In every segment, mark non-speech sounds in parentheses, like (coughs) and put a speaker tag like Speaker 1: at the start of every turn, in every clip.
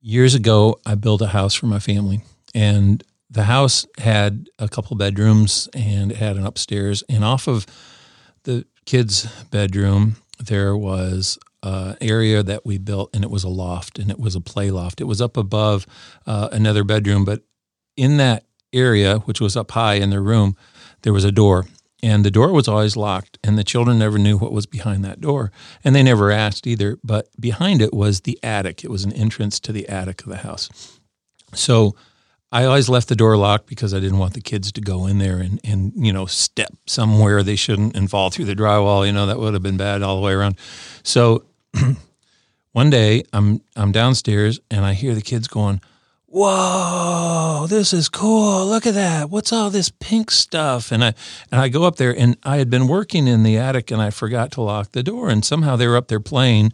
Speaker 1: years ago, I built a house for my family, and the house had a couple bedrooms and it had an upstairs. And off of the kids' bedroom, there was uh, area that we built, and it was a loft, and it was a play loft. It was up above uh, another bedroom, but in that area, which was up high in their room, there was a door, and the door was always locked, and the children never knew what was behind that door, and they never asked either. But behind it was the attic. It was an entrance to the attic of the house. So I always left the door locked because I didn't want the kids to go in there and, and you know step somewhere they shouldn't and fall through the drywall. You know that would have been bad all the way around. So (clears throat) one day I'm I'm downstairs and I hear the kids going, "Whoa, this is cool! Look at that! What's all this pink stuff?" And I and I go up there and I had been working in the attic and I forgot to lock the door and somehow they were up there playing,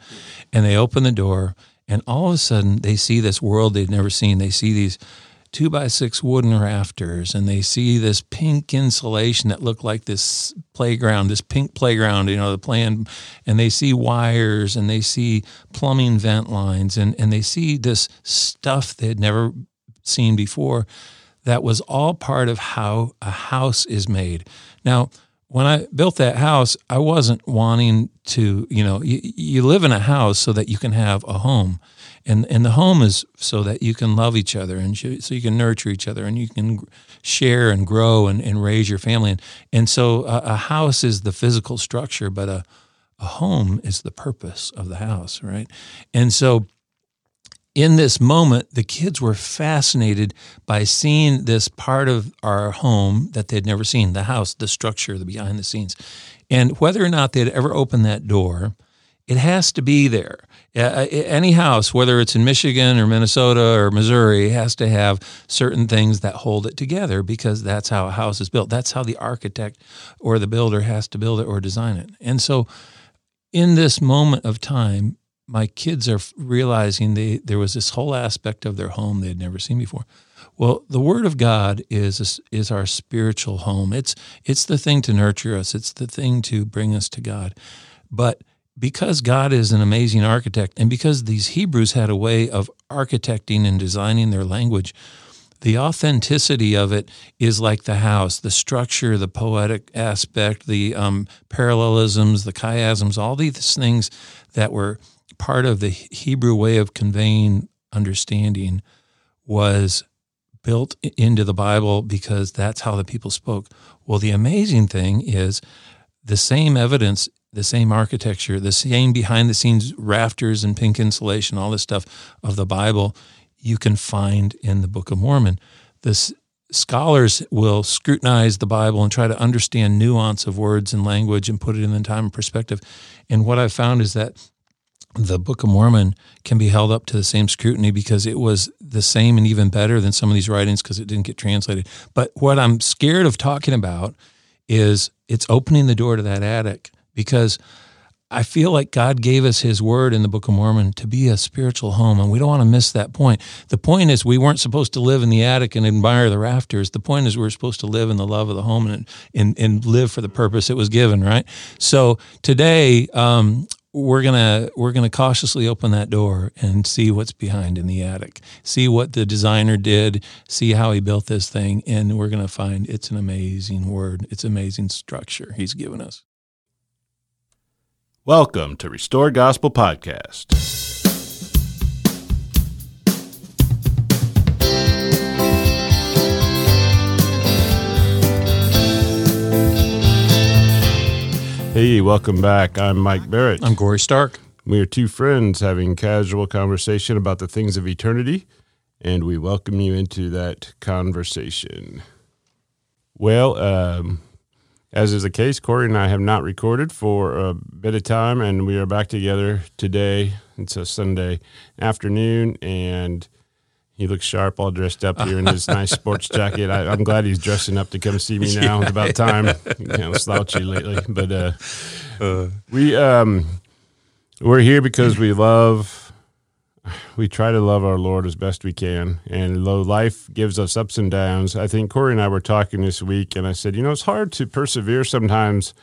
Speaker 1: and they open the door and all of a sudden they see this world they'd never seen. They see these two by six wooden rafters and they see this pink insulation that looked like this playground, this pink playground, you know, the plan, and they see wires and they see plumbing vent lines and, and they see this stuff they had never seen before that was all part of how a house is made. Now, when I built that house, I wasn't wanting to, you know, you, you live in a house so that you can have a home and and the home is so that you can love each other and so you can nurture each other and you can share and grow and, and raise your family and and so a, a house is the physical structure but a a home is the purpose of the house right and so in this moment, the kids were fascinated by seeing this part of our home that they'd never seen the house, the structure, the behind the scenes. And whether or not they'd ever opened that door, it has to be there. Uh, any house, whether it's in Michigan or Minnesota or Missouri, has to have certain things that hold it together because that's how a house is built. That's how the architect or the builder has to build it or design it. And so, in this moment of time, my kids are realizing they, there was this whole aspect of their home they had never seen before. Well, the Word of God is is our spiritual home. It's it's the thing to nurture us. It's the thing to bring us to God. But because God is an amazing architect, and because these Hebrews had a way of architecting and designing their language, the authenticity of it is like the house, the structure, the poetic aspect, the um, parallelisms, the chiasms, all these things that were part of the Hebrew way of conveying understanding was built into the Bible because that's how the people spoke. Well, the amazing thing is the same evidence the same architecture, the same behind the scenes rafters and pink insulation, all this stuff of the Bible, you can find in the Book of Mormon. This scholars will scrutinize the Bible and try to understand nuance of words and language and put it in the time and perspective. And what I've found is that the Book of Mormon can be held up to the same scrutiny because it was the same and even better than some of these writings because it didn't get translated. But what I'm scared of talking about is it's opening the door to that attic because I feel like God gave us his word in the Book of Mormon to be a spiritual home, and we don't want to miss that point. The point is, we weren't supposed to live in the attic and admire the rafters. The point is, we are supposed to live in the love of the home and, and, and live for the purpose it was given, right? So today, um, we're gonna we're gonna cautiously open that door and see what's behind in the attic. See what the designer did. See how he built this thing, and we're gonna find it's an amazing word. It's amazing structure he's given us.
Speaker 2: Welcome to Restore Gospel Podcast. Hey, welcome back. I'm Mike Barrett.
Speaker 1: I'm Corey Stark.
Speaker 2: We are two friends having casual conversation about the things of eternity, and we welcome you into that conversation. Well, um, as is the case, Corey and I have not recorded for a bit of time, and we are back together today. It's a Sunday afternoon, and he looks sharp, all dressed up here in his (laughs) nice sports jacket. I, am glad he's dressing up to come see me now. It's about time. Kind of slouchy lately, but uh, uh, we um, we're here because we love (sighs) we try to love our Lord as best we can. And though life gives us ups and downs, I think Corey and I were talking this week, and I said, you know, it's hard to persevere sometimes,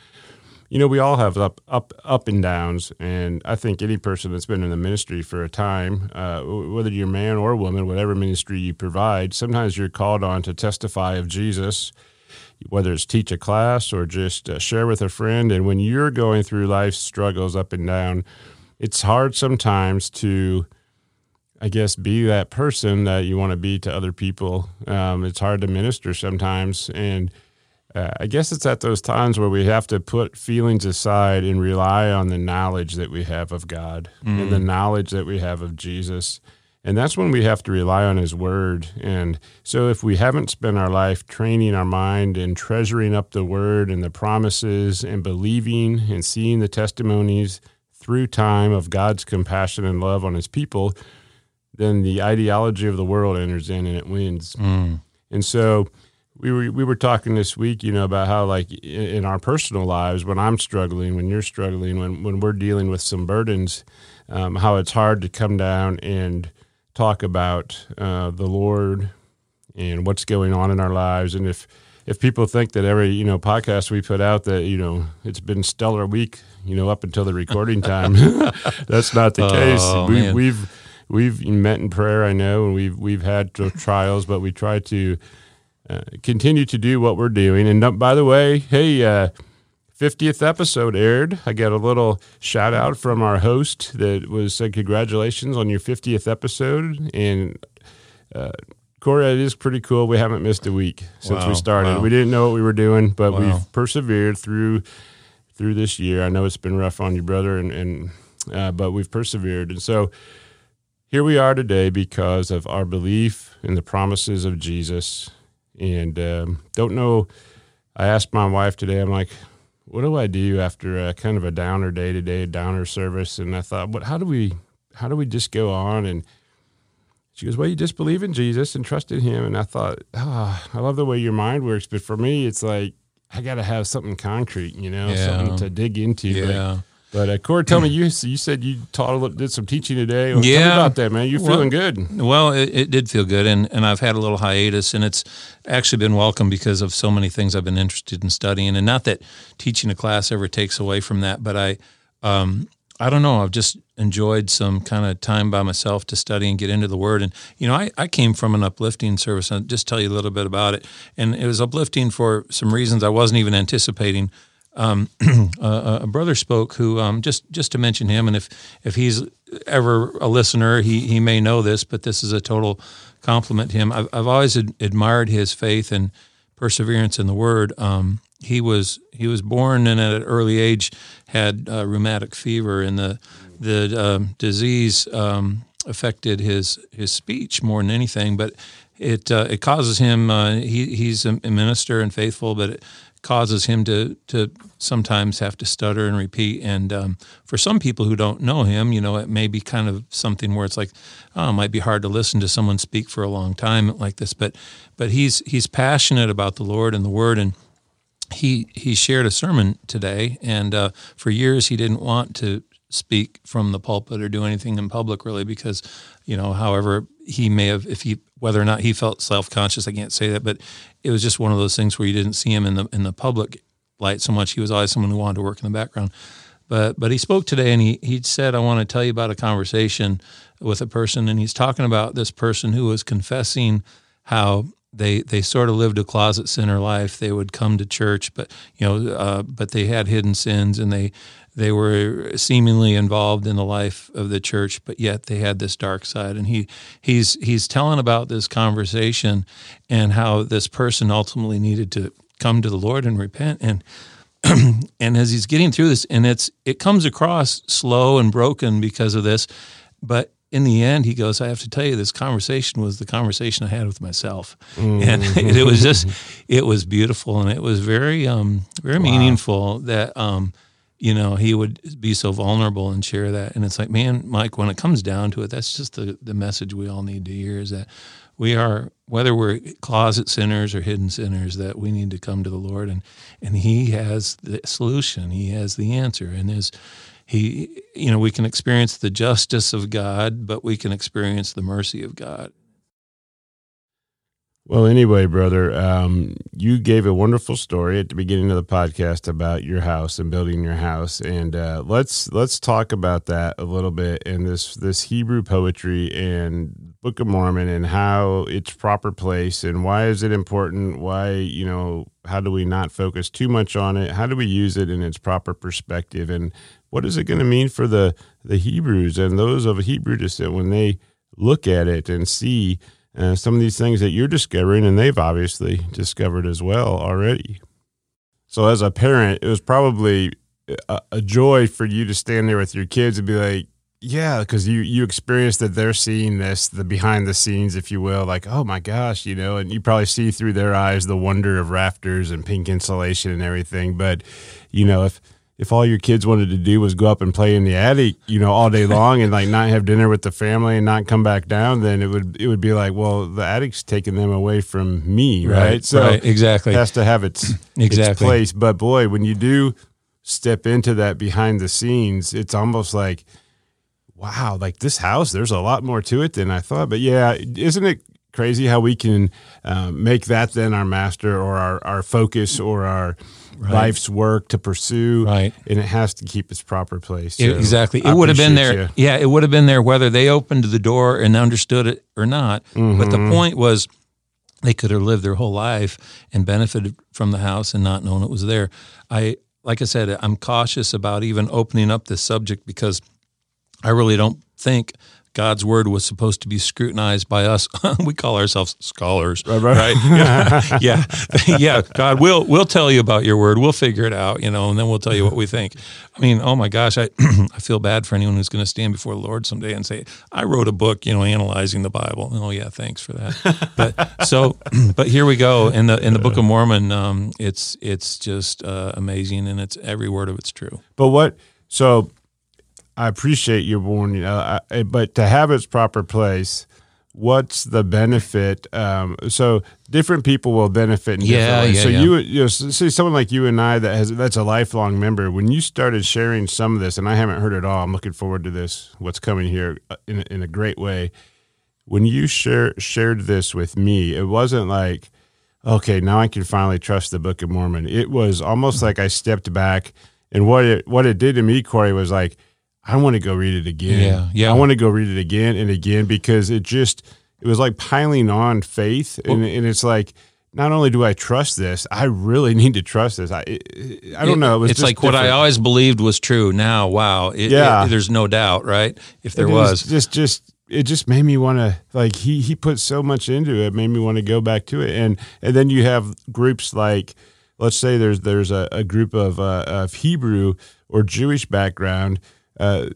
Speaker 2: you know, we all have up up up and downs, and I think any person that's been in the ministry for a time, uh, whether you're man or woman, whatever ministry you provide, sometimes you're called on to testify of Jesus, whether it's teach a class or just uh, share with a friend. And when you're going through life's struggles up and down, it's hard sometimes to I guess, be that person that you want to be to other people. Um, it's hard to minister sometimes. And uh, I guess it's at those times where we have to put feelings aside and rely on the knowledge that we have of God mm. and the mm. knowledge that we have of Jesus. And that's when we have to rely on His Word. And so, if we haven't spent our life training our mind and treasuring up the Word and the promises and believing and seeing the testimonies through time of God's compassion and love on His people, then the ideology of the world enters in and it wins. Mm. And so, we were we were talking this week, you know, about how like in our personal lives, when I'm struggling, when you're struggling, when when we're dealing with some burdens, um, how it's hard to come down and talk about uh, the Lord and what's going on in our lives, and if if people think that every you know podcast we put out that you know it's been stellar week, you know, up until the recording time, (laughs) that's not the oh, case. We, we've we've met in prayer, I know, and we've we've had (laughs) trials, but we try to uh, continue to do what we're doing. And by the way, hey, uh, 50th episode aired. I got a little shout out from our host that was said, Congratulations on your 50th episode. And uh, Corey, it is pretty cool. We haven't missed a week since wow, we started. Wow. We didn't know what we were doing, but wow. we've persevered through through this year. I know it's been rough on you, brother, and, and uh, but we've persevered. And so here we are today because of our belief in the promises of Jesus and um, don't know. I asked my wife today. I'm like, what do I do after a kind of a downer day to day, downer service? And I thought, what? How do we? How do we just go on? And she goes, well, you just believe in Jesus and trust in Him. And I thought, oh, I love the way your mind works, but for me, it's like I got to have something concrete, you know, yeah. something to dig into. Yeah. But but uh, Corey, tell me you you said you taught a little, did some teaching today. Well, yeah, about that, man. You're feeling well, good.
Speaker 1: Well, it, it, did feel good, and and I've had a little hiatus, and it's actually been welcome because of so many things I've been interested in studying, and not that teaching a class ever takes away from that, but I. Um, I don't know. I've just enjoyed some kind of time by myself to study and get into the Word. And, you know, I, I came from an uplifting service. I'll just tell you a little bit about it. And it was uplifting for some reasons I wasn't even anticipating um, (clears throat) a, a, brother spoke who um, just just to mention him, and if if he's ever a listener, he he may know this, but this is a total compliment to him. I've, I've always ad- admired his faith and perseverance in the Word. Um, he was he was born and at an early age had uh, rheumatic fever, and the the uh, disease um, affected his his speech more than anything, but it uh, it causes him. Uh, he he's a minister and faithful, but it causes him to to sometimes have to stutter and repeat. And um, for some people who don't know him, you know, it may be kind of something where it's like, oh, it might be hard to listen to someone speak for a long time like this. But but he's he's passionate about the Lord and the Word, and he he shared a sermon today. And uh, for years, he didn't want to speak from the pulpit or do anything in public really because you know however he may have if he whether or not he felt self-conscious i can't say that but it was just one of those things where you didn't see him in the in the public light so much. He was always someone who wanted to work in the background. But but he spoke today and he he said i want to tell you about a conversation with a person and he's talking about this person who was confessing how they they sort of lived a closet sinner life. They would come to church, but you know, uh, but they had hidden sins, and they they were seemingly involved in the life of the church, but yet they had this dark side. And he he's he's telling about this conversation and how this person ultimately needed to come to the Lord and repent. And (clears throat) and as he's getting through this, and it's it comes across slow and broken because of this, but in the end, he goes, I have to tell you, this conversation was the conversation I had with myself. Mm-hmm. And (laughs) it was just, it was beautiful and it was very, um, very wow. meaningful that, um, you know, he would be so vulnerable and share that. And it's like, man, Mike, when it comes down to it, that's just the, the message we all need to hear is that we are, whether we're closet sinners or hidden sinners, that we need to come to the Lord and, and he has the solution. He has the answer. And his, he you know we can experience the justice of god but we can experience the mercy of god
Speaker 2: Well, anyway, brother, um, you gave a wonderful story at the beginning of the podcast about your house and building your house, and uh, let's let's talk about that a little bit and this this Hebrew poetry and Book of Mormon and how its proper place and why is it important? Why you know how do we not focus too much on it? How do we use it in its proper perspective? And what is it going to mean for the the Hebrews and those of a Hebrew descent when they look at it and see? uh, some of these things that you're discovering, and they've obviously discovered as well already. So, as a parent, it was probably a, a joy for you to stand there with your kids and be like, yeah, because you you experience that they're seeing this, the behind the scenes, if you will, like, oh my gosh, you know, and you probably see through their eyes the wonder of rafters and pink insulation and everything. But, you know, if if all your kids wanted to do was go up and play in the attic, you know, all day long and like not have dinner with the family and not come back down, then it would it would be like, well, the attic's taking them away from me, right?
Speaker 1: right so right, exactly
Speaker 2: it has to have its (clears throat) exactly. its place. But boy, when you do step into that behind the scenes, it's almost like, wow, like this house, there's a lot more to it than I thought. But yeah, isn't it crazy how we can um, make that then our master or our, our focus or our right. life's work to pursue.
Speaker 1: Right.
Speaker 2: And it has to keep its proper place. So
Speaker 1: it, exactly. It would have been there. You. Yeah, it would have been there whether they opened the door and understood it or not. Mm-hmm. But the mm-hmm. point was they could have lived their whole life and benefited from the house and not known it was there. I like I said, I'm cautious about even opening up this subject because I really don't think God's word was supposed to be scrutinized by us. (laughs) we call ourselves scholars, right? right. right? (laughs) Yeah. yeah, (laughs) yeah. God, we'll we'll tell you about your word. We'll figure it out, you know, and then we'll tell you what we think. I mean, oh my gosh, I (clears throat) I feel bad for anyone who's going to stand before the Lord someday and say, "I wrote a book, you know, analyzing the Bible." Oh yeah, thanks for that. But so, (clears throat) but here we go in the in the Book of Mormon. Um, it's it's just uh, amazing, and it's every word of it's true.
Speaker 2: But what so I appreciate your warning, uh, I, but to have its proper place, what's the benefit? Um, so different people will benefit in
Speaker 1: yeah,
Speaker 2: different
Speaker 1: ways. Yeah,
Speaker 2: so
Speaker 1: yeah.
Speaker 2: you, you know, see someone like you and I that has that's a lifelong member. When you started sharing some of this, and I haven't heard it all, I'm looking forward to this. What's coming here uh, in in a great way. When you share shared this with me, it wasn't like, okay, now I can finally trust the Book of Mormon. It was almost like I stepped back, and what it what it did to me, Corey, was like I want to go read it again.
Speaker 1: Yeah, yeah.
Speaker 2: I want to go read it again and again because it just it was like piling on faith, and, well, and it's like not only do I trust this, I really (laughs) need to trust this. I I don't it, know.
Speaker 1: It it's like different. what I always believed was true. Now, wow, it, yeah. It, there's no doubt, right? If there was
Speaker 2: just just it just made me want to like he he put so much into it, made me want to go back to it, and and then you have groups like let's say there's there's a, a group of uh, of Hebrew or Jewish background uh,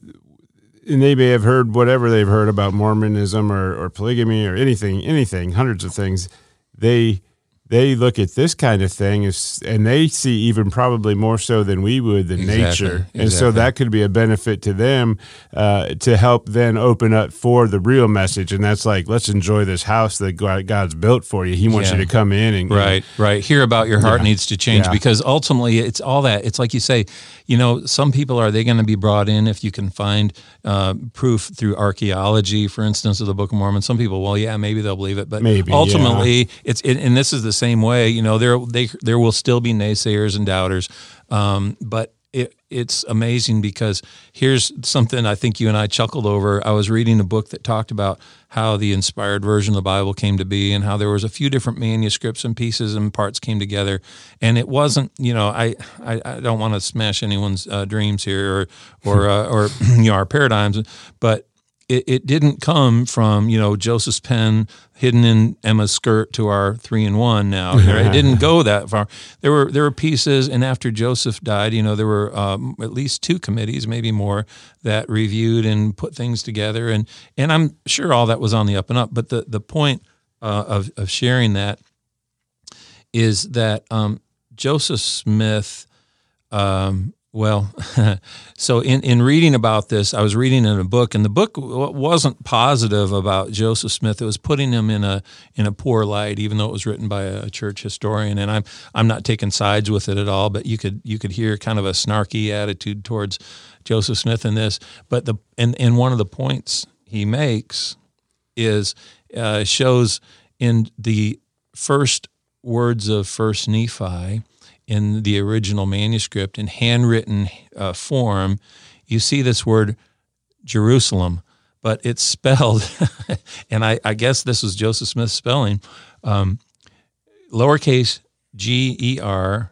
Speaker 2: and they may have heard whatever they've heard about Mormonism or, or polygamy or anything, anything, hundreds of things. They they look at this kind of thing as, and they see even probably more so than we would the exactly, nature, and exactly. so that could be a benefit to them uh, to help then open up for the real message, and that's like let's enjoy this house that God's built for you. He wants yeah. you to come in and
Speaker 1: right, and, right, hear about your heart yeah. needs to change yeah. because ultimately it's all that. It's like you say, you know, some people are they going to be brought in if you can find uh, proof through archaeology, for instance, of the Book of Mormon. Some people, well, yeah, maybe they'll believe it, but maybe ultimately it's it, and this is the same way. You know, there they there will still be naysayers and doubters, um, but it, it's amazing because here's something I think you and I chuckled over. I was reading a book that talked about how the inspired version of the Bible came to be and how there was a few different manuscripts and pieces and parts came together. And it wasn't, you know, I, I, I don't want to smash anyone's uh, dreams here or, or, uh, or, (clears throat) you know, our paradigms, but it, it didn't come from you know Joseph's pen hidden in Emma's skirt to our three in one. Now it didn't (laughs) go that far. There were there were pieces, and after Joseph died, you know there were um, at least two committees, maybe more, that reviewed and put things together, and and I'm sure all that was on the up and up. But the the point uh, of of sharing that is that um, Joseph Smith. Um, well, (laughs) so in, in reading about this, I was reading in a book, and the book wasn't positive about Joseph Smith. It was putting him in a in a poor light, even though it was written by a church historian. And I'm I'm not taking sides with it at all, but you could you could hear kind of a snarky attitude towards Joseph Smith in this. But the and and one of the points he makes is uh, shows in the first words of First Nephi in the original manuscript in handwritten uh, form, you see this word Jerusalem, but it's spelled, (laughs) and I, I, guess this was Joseph Smith's spelling, um, lowercase g e r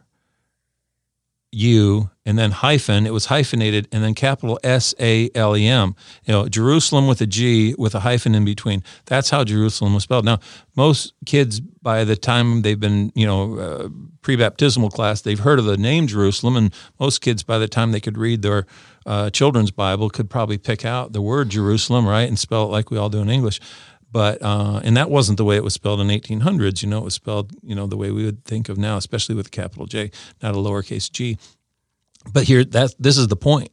Speaker 1: U and then hyphen. It was hyphenated and then capital S A L E M. You know, Jerusalem with a G with a hyphen in between. That's how Jerusalem was spelled. Now, most kids by the time they've been, you know, uh, pre-baptismal class, they've heard of the name Jerusalem, and most kids by the time they could read their uh, children's Bible could probably pick out the word Jerusalem, right, and spell it like we all do in English but uh, and that wasn't the way it was spelled in 1800s. You know, it was spelled you know the way we would think of now, especially with a capital J, not a lowercase g. But here, that this is the point.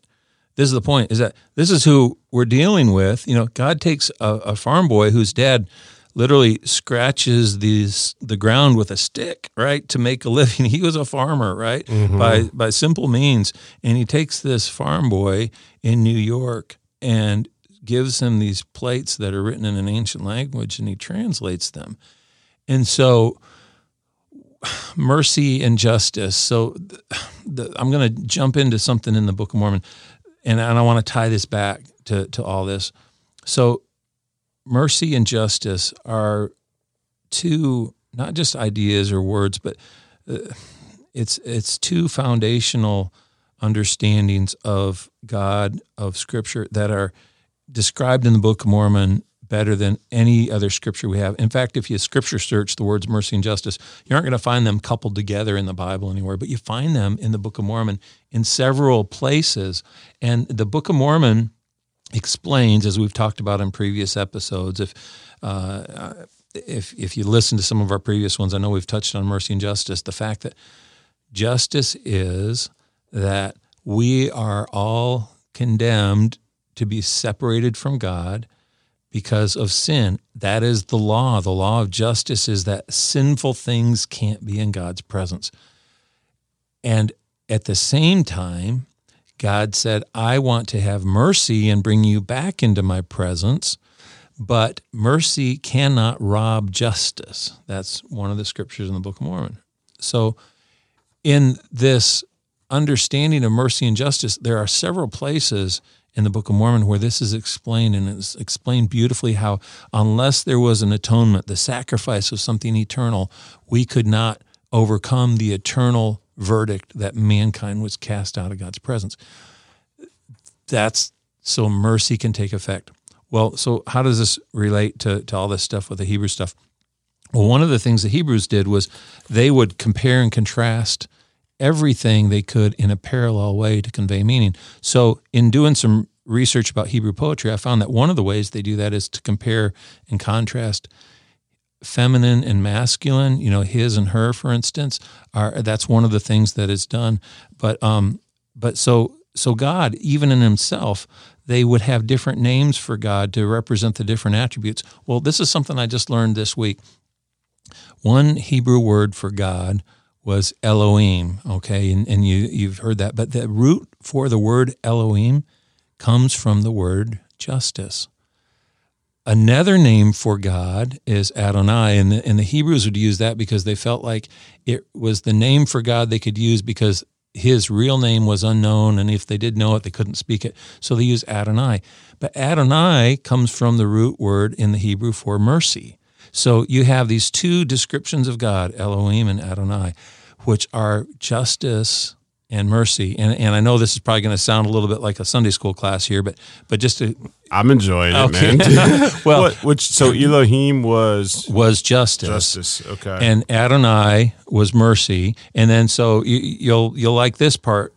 Speaker 1: This is the point: is that this is who we're dealing with. You know, God takes a, a farm boy whose dad literally scratches these the ground with a stick, right, to make a living. (laughs) He was a farmer, right, mm-hmm. by by simple means, and he takes this farm boy in New York and gives him these plates that are written in an ancient language and he translates them. And so, mercy and justice. So, the, the, I'm going to jump into something in the Book of Mormon, and, and I want to tie this back to, to all this. So, mercy and justice are two, not just ideas or words, but uh, it's, it's two foundational understandings of God, of Scripture that are described in the Book of Mormon better than any other scripture we have. In fact, if you scripture search the words mercy and justice, you aren't going to find them coupled together in the Bible anywhere, but you find them in the Book of Mormon in several places. And the Book of Mormon explains, as we've talked about in previous episodes, if uh, if if you listen to some of our previous ones, I know we've touched on mercy and justice. The fact that justice is that we are all condemned to be separated from God because of sin. That is the law. The law of justice is that sinful things can't be in God's presence. And at the same time, God said, I want to have mercy and bring you back into my presence, but mercy cannot rob justice. That's one of the scriptures in the Book of Mormon. So, in this understanding of mercy and justice, there are several places in the Book of Mormon where this is explained, and it's explained beautifully how unless there was an atonement, the sacrifice of something eternal, we could not overcome the eternal verdict that mankind was cast out of God's presence. That's so mercy can take effect. Well, so how does this relate to, to all this stuff with the Hebrew stuff? Well, one of the things the Hebrews did was they would compare and contrast everything they could in a parallel way to convey meaning. So, in doing some research about Hebrew poetry, I found that one of the ways they do that is to compare and contrast feminine and masculine. You know, his and her, for instance, are that's one of the things that is done. But um, but so so God, even in Himself, they would have different names for God to represent the different attributes. Well, this is something I just learned this week. One Hebrew word for God was Elohim. Okay, and, and you you've heard that, but the root for the word Elohim comes from the word justice. Another name for God is Adonai, and the, and the Hebrews would use that because they felt like it was the name for God they could use because his real name was unknown, and if they did know it, they couldn't speak it. So they use Adonai. But Adonai comes from the root word in the Hebrew for mercy. So you have these two descriptions of God, Elohim and Adonai, which are justice and mercy. And and I know this is probably going to sound a little bit like a Sunday school class here, but but just to
Speaker 2: I'm enjoying it, man. (laughs) well, what, which so Elohim was
Speaker 1: was justice,
Speaker 2: justice, okay,
Speaker 1: and Adonai was mercy, and then so you, you'll you'll like this part.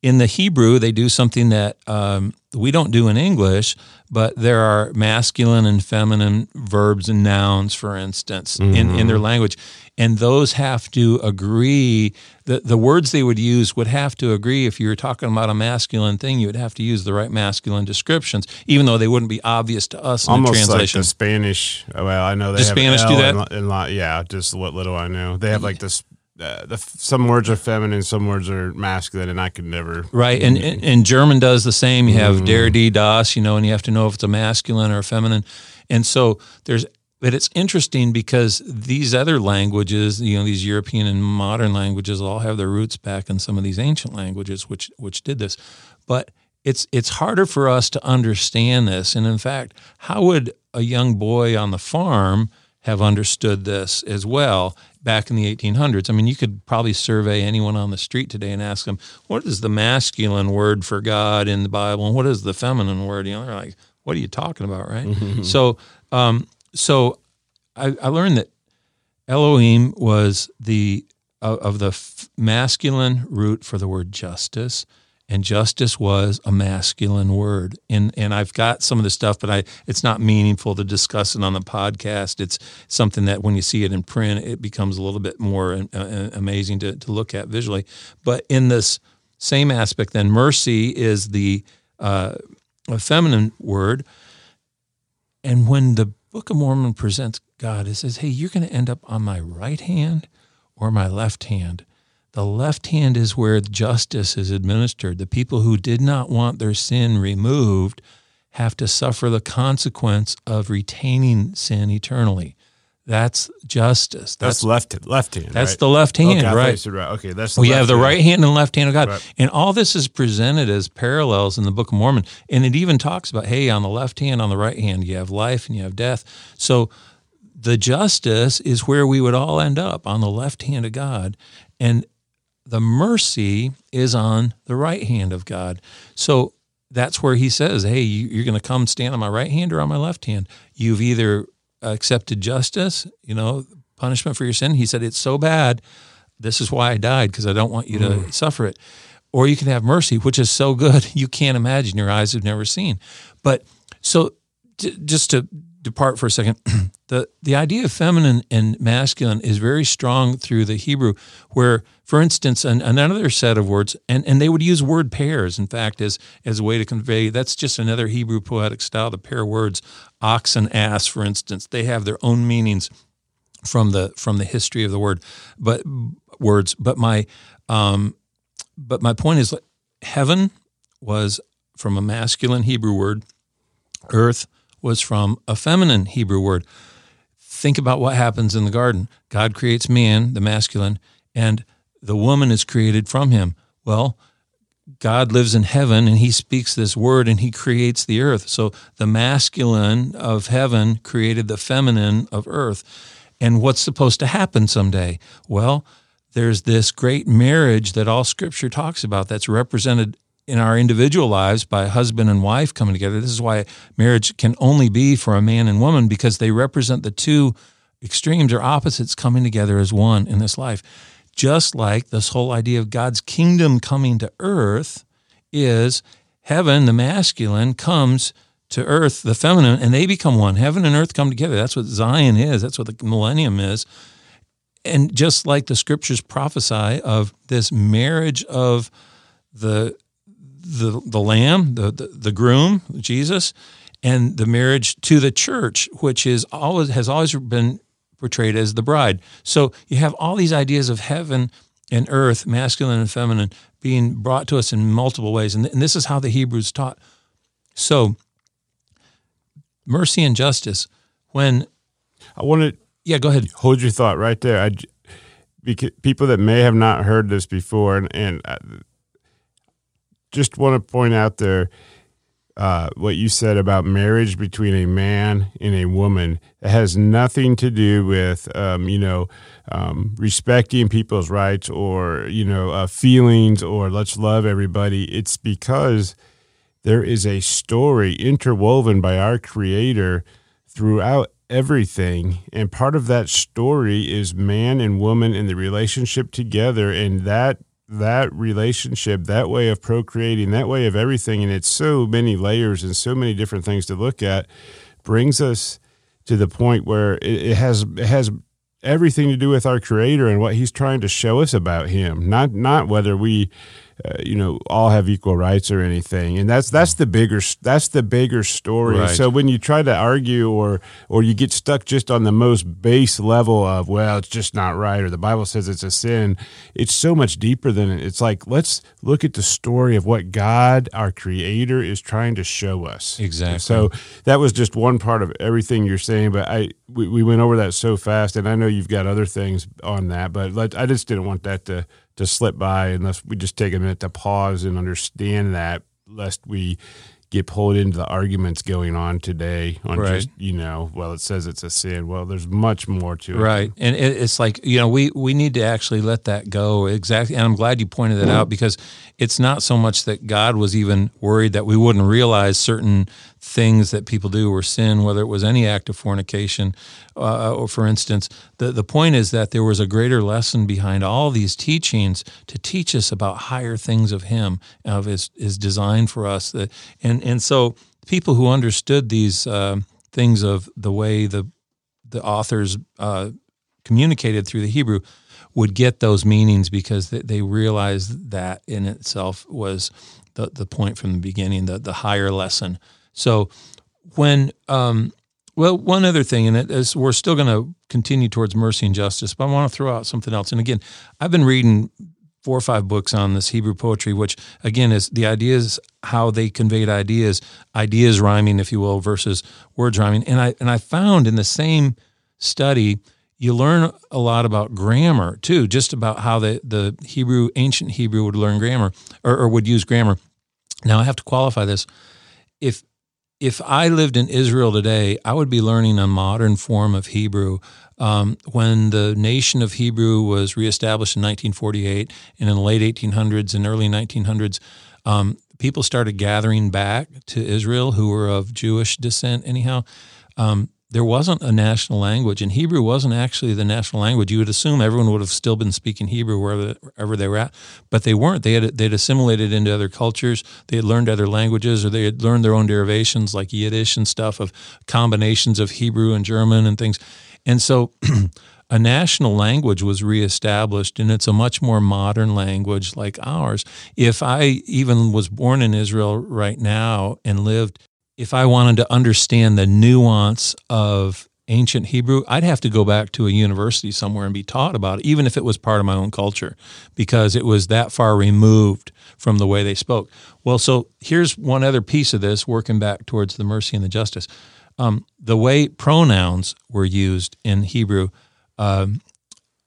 Speaker 1: In the Hebrew, they do something that um, we don't do in English, but there are masculine and feminine verbs and nouns, for instance, mm-hmm. in, in their mm-hmm. language. And those have to agree. The, the words they would use would have to agree. If you were talking about a masculine thing, you would have to use the right masculine descriptions, even though they wouldn't be obvious to us in
Speaker 2: Almost
Speaker 1: the translation.
Speaker 2: like the Spanish. Well, I know they
Speaker 1: the
Speaker 2: have
Speaker 1: Spanish
Speaker 2: L
Speaker 1: do that.
Speaker 2: And, and, yeah, just what little I know. They have like this uh, the, some words are feminine, some words are masculine, and I could never.
Speaker 1: Right, and, and, and German does the same. You have mm. der, die, das, you know, and you have to know if it's a masculine or a feminine. And so there's but it's interesting because these other languages, you know, these European and modern languages, all have their roots back in some of these ancient languages, which which did this. But it's it's harder for us to understand this. And in fact, how would a young boy on the farm have understood this as well back in the 1800s? I mean, you could probably survey anyone on the street today and ask them, "What is the masculine word for God in the Bible, and what is the feminine word?" You know, they're like, "What are you talking about?" Right? Mm-hmm. So. Um, so I, I learned that Elohim was the of, of the f- masculine root for the word justice, and justice was a masculine word. And and I've got some of the stuff, but I it's not meaningful to discuss it on the podcast. It's something that when you see it in print, it becomes a little bit more uh, uh amazing to, to look at visually. But in this same aspect, then mercy is the uh, feminine word, and when the Book of Mormon presents God. It says, hey, you're going to end up on my right hand or my left hand. The left hand is where justice is administered. The people who did not want their sin removed have to suffer the consequence of retaining sin eternally. That's justice.
Speaker 2: That's, that's left left hand.
Speaker 1: That's
Speaker 2: right?
Speaker 1: the left hand, okay,
Speaker 2: right? right? Okay, that's
Speaker 1: we have the hand. right hand and left hand of God, right. and all this is presented as parallels in the Book of Mormon, and it even talks about, hey, on the left hand, on the right hand, you have life and you have death. So the justice is where we would all end up on the left hand of God, and the mercy is on the right hand of God. So that's where he says, hey, you're going to come stand on my right hand or on my left hand. You've either accepted justice, you know, punishment for your sin. He said, It's so bad. This is why I died, because I don't want you to mm. suffer it. Or you can have mercy, which is so good (laughs) you can't imagine, your eyes have never seen. But so just to depart for a second, (clears throat) the, the idea of feminine and masculine is very strong through the Hebrew, where, for instance, an, another set of words, and, and they would use word pairs, in fact, as, as a way to convey that's just another Hebrew poetic style, the pair words, ox and ass, for instance. They have their own meanings from the from the history of the word, but words. But my um, but my point is, heaven was from a masculine Hebrew word, earth was from a feminine Hebrew word. Think about what happens in the garden. God creates man, the masculine, and the woman is created from him. Well, God lives in heaven and he speaks this word and he creates the earth. So the masculine of heaven created the feminine of earth. And what's supposed to happen someday? Well, there's this great marriage that all scripture talks about that's represented in our individual lives by husband and wife coming together. This is why marriage can only be for a man and woman because they represent the two extremes or opposites coming together as one in this life. Just like this whole idea of God's kingdom coming to earth is heaven, the masculine, comes to earth, the feminine, and they become one. Heaven and earth come together. That's what Zion is. That's what the millennium is. And just like the scriptures prophesy of this marriage of the the the lamb, the, the, the groom, Jesus, and the marriage to the church, which is always has always been portrayed as the bride. So you have all these ideas of heaven and earth, masculine and feminine, being brought to us in multiple ways, and, and this is how the Hebrews taught. So mercy and justice. When
Speaker 2: I want to,
Speaker 1: yeah, go ahead.
Speaker 2: Hold your thought right there. I, because people that may have not heard this before, and, and I just want to point out there uh, what you said about marriage between a man and a woman. It has nothing to do with, um, you know, um, respecting people's rights or, you know, uh, feelings or let's love everybody. It's because there is a story interwoven by our Creator throughout everything. And part of that story is man and woman in the relationship together. And that that relationship, that way of procreating, that way of everything, and it's so many layers and so many different things to look at, brings us to the point where it, it has it has everything to do with our Creator and what He's trying to show us about Him. Not not whether we uh, you know all have equal rights or anything and that's that's the bigger that's the bigger story
Speaker 1: Right.
Speaker 2: so when you try to argue or or you get stuck just on the most base level of well it's just not right or the bible says it's a sin it's so much deeper than it it's like let's look at the story of what god our creator is trying to show us
Speaker 1: Exactly.
Speaker 2: so that was just one part of everything you're saying but i we, we went over that so fast and i know you've got other things on that but let, i just didn't want that to to slip by unless we just take a minute to pause and understand that lest we get pulled into the arguments going on today on
Speaker 1: Right.
Speaker 2: just you know well it says it's a sin well there's much more to it
Speaker 1: Right. And it's like, you know, we, we need to actually let that go. Exactly. And I'm glad you pointed that out mm. because it's not so much that God was even worried that we wouldn't realize certain things that people do were sin, whether it was any act of fornication, uh, or for instance, the, the point is that there was a greater lesson behind all these teachings to teach us about higher things of Him, of His, his design for us. And, and so people who understood these uh, things of the way the the authors uh, communicated through the Hebrew would get those meanings because they, they realized that in itself was the, the point from the beginning, the, the higher lesson. So when, um, well, one other thing, and it is we're still going to continue towards mercy and justice, but I want to throw out something else. And again, I've been reading four or five books on this Hebrew poetry, which again is the ideas how they conveyed ideas, ideas rhyming, if you will, versus words rhyming. And I and I found in the same study you learn a lot about grammar too, just about how the, the Hebrew, ancient Hebrew would learn grammar or, or would use grammar. Now I have to qualify this. If if I lived in Israel today, I would be learning a modern form of Hebrew. Um, when the nation of Hebrew was reestablished in 1948 and in the late 1800s and early 1900s, um, people started gathering back to Israel who were of Jewish descent, anyhow. Um, there wasn't a national language, and Hebrew wasn't actually the national language. You would assume everyone would have still been speaking Hebrew wherever, they were at, but they weren't. They had they'd assimilated into other cultures. They had learned other languages, or they had learned their own derivations like Yiddish and stuff of combinations of Hebrew and German and things. And so, (clears throat) a national language was reestablished, and it's a much more modern language like ours. If I even was born in Israel right now and lived if I wanted to understand the nuance of ancient Hebrew, I'd have to go back to a university somewhere and be taught about it, even if it was part of my own culture, because it was that far removed from the way they spoke. Well, so here's one other piece of this, working back towards the mercy and the justice. Um, the way pronouns were used in Hebrew. Um,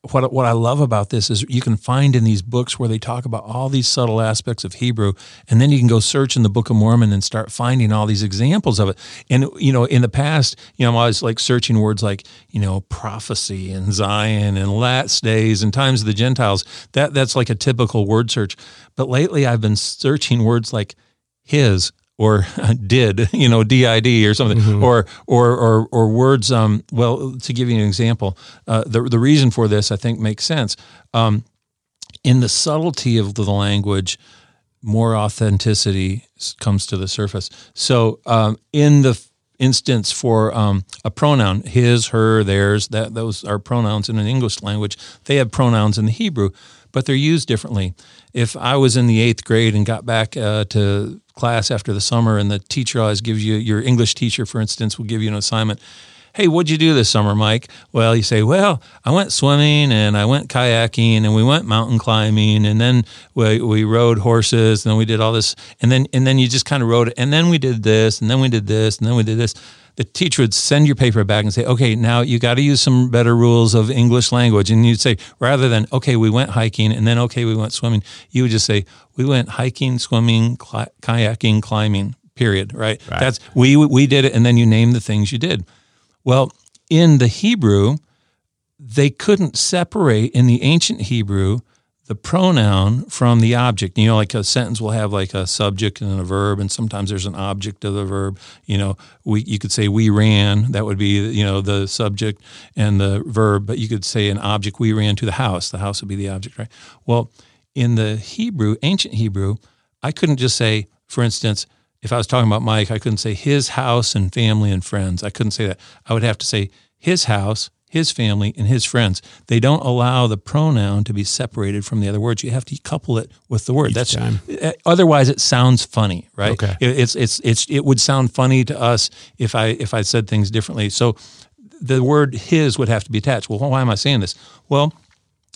Speaker 1: what what I love about this is you can find in these books where they talk about all these subtle aspects of Hebrew, and then you can go search in the Book of Mormon and start finding all these examples of it. And you know, in the past, you know, I'm always like searching words like you know prophecy and Zion and last days and times of the Gentiles. That that's like a typical word search. But lately, I've been searching words like his or (laughs) did, you know, DID or something, or, or, or, or words. Um, well, to give you an example, uh, the, the reason for this, I think, makes sense. Um, in the subtlety of the language, more authenticity comes to the surface. So, um, in the instance for um, a pronoun, his, her, theirs, that those are pronouns in an English language. They have pronouns in the Hebrew, but they're used differently. If I was in the eighth grade and got back uh, to class after the summer, and the teacher always gives you your English teacher, for instance, will give you an assignment. Hey, what'd you do this summer, Mike? Well, you say, Well, I went swimming and I went kayaking and we went mountain climbing and then we, we rode horses and then we did all this and then and then you just kind of wrote it and then we did this and then we did this and then we did this. The teacher would send your paper back and say, Okay, now you got to use some better rules of English language. And you'd say, rather than, Okay, we went hiking and then, Okay, we went swimming, you would just say, We went hiking, swimming, kayaking, climbing, period, right? That's, we, we did it. And then you name the things you did. Well, in the Hebrew, they couldn't separate in the ancient Hebrew the pronoun from the object. You know, like a sentence will have like a subject and a verb, and sometimes there's an object of the verb. You know, we you could say we ran. That would be you know the subject and the verb, but you could say an object. We ran to the house. The house would be the object, right? Well, in the Hebrew, ancient Hebrew, I couldn't just say, for instance, if I was talking about Mike, I couldn't say his house and family and friends. I couldn't say that. I would have to say his house, his family, and his friends. They don't allow the pronoun to be separated from the other words. You have to couple it with the word.
Speaker 2: Each
Speaker 1: That's
Speaker 2: time.
Speaker 1: uh, otherwise it sounds funny, right?
Speaker 2: Okay.
Speaker 1: It, it's it's it's it would sound funny to us if I if I said things differently. So the word his would have to be attached. Well, why am I saying this? Well,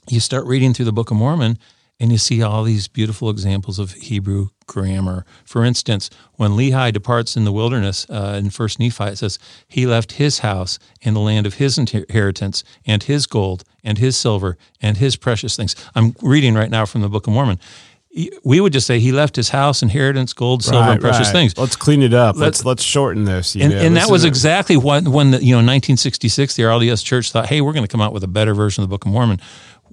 Speaker 1: you start reading through the Book of Mormon and you see all these beautiful examples of Hebrew grammar. For instance, when Lehi departs in the wilderness uh, in First Nephi, it says he left his house and the land of his inheritance and his gold and his silver and his precious things. I'm reading right now from the Book of Mormon. We would just say he left his house, inheritance, gold, silver, and precious
Speaker 2: right.
Speaker 1: things.
Speaker 2: Let's clean it up.
Speaker 1: Let's-
Speaker 2: Let's let's shorten this. you
Speaker 1: And,
Speaker 2: know.
Speaker 1: and that was exactly what when the, you know 1966 the RLDS Church thought, hey, we're going to come out with a better version of the Book of Mormon.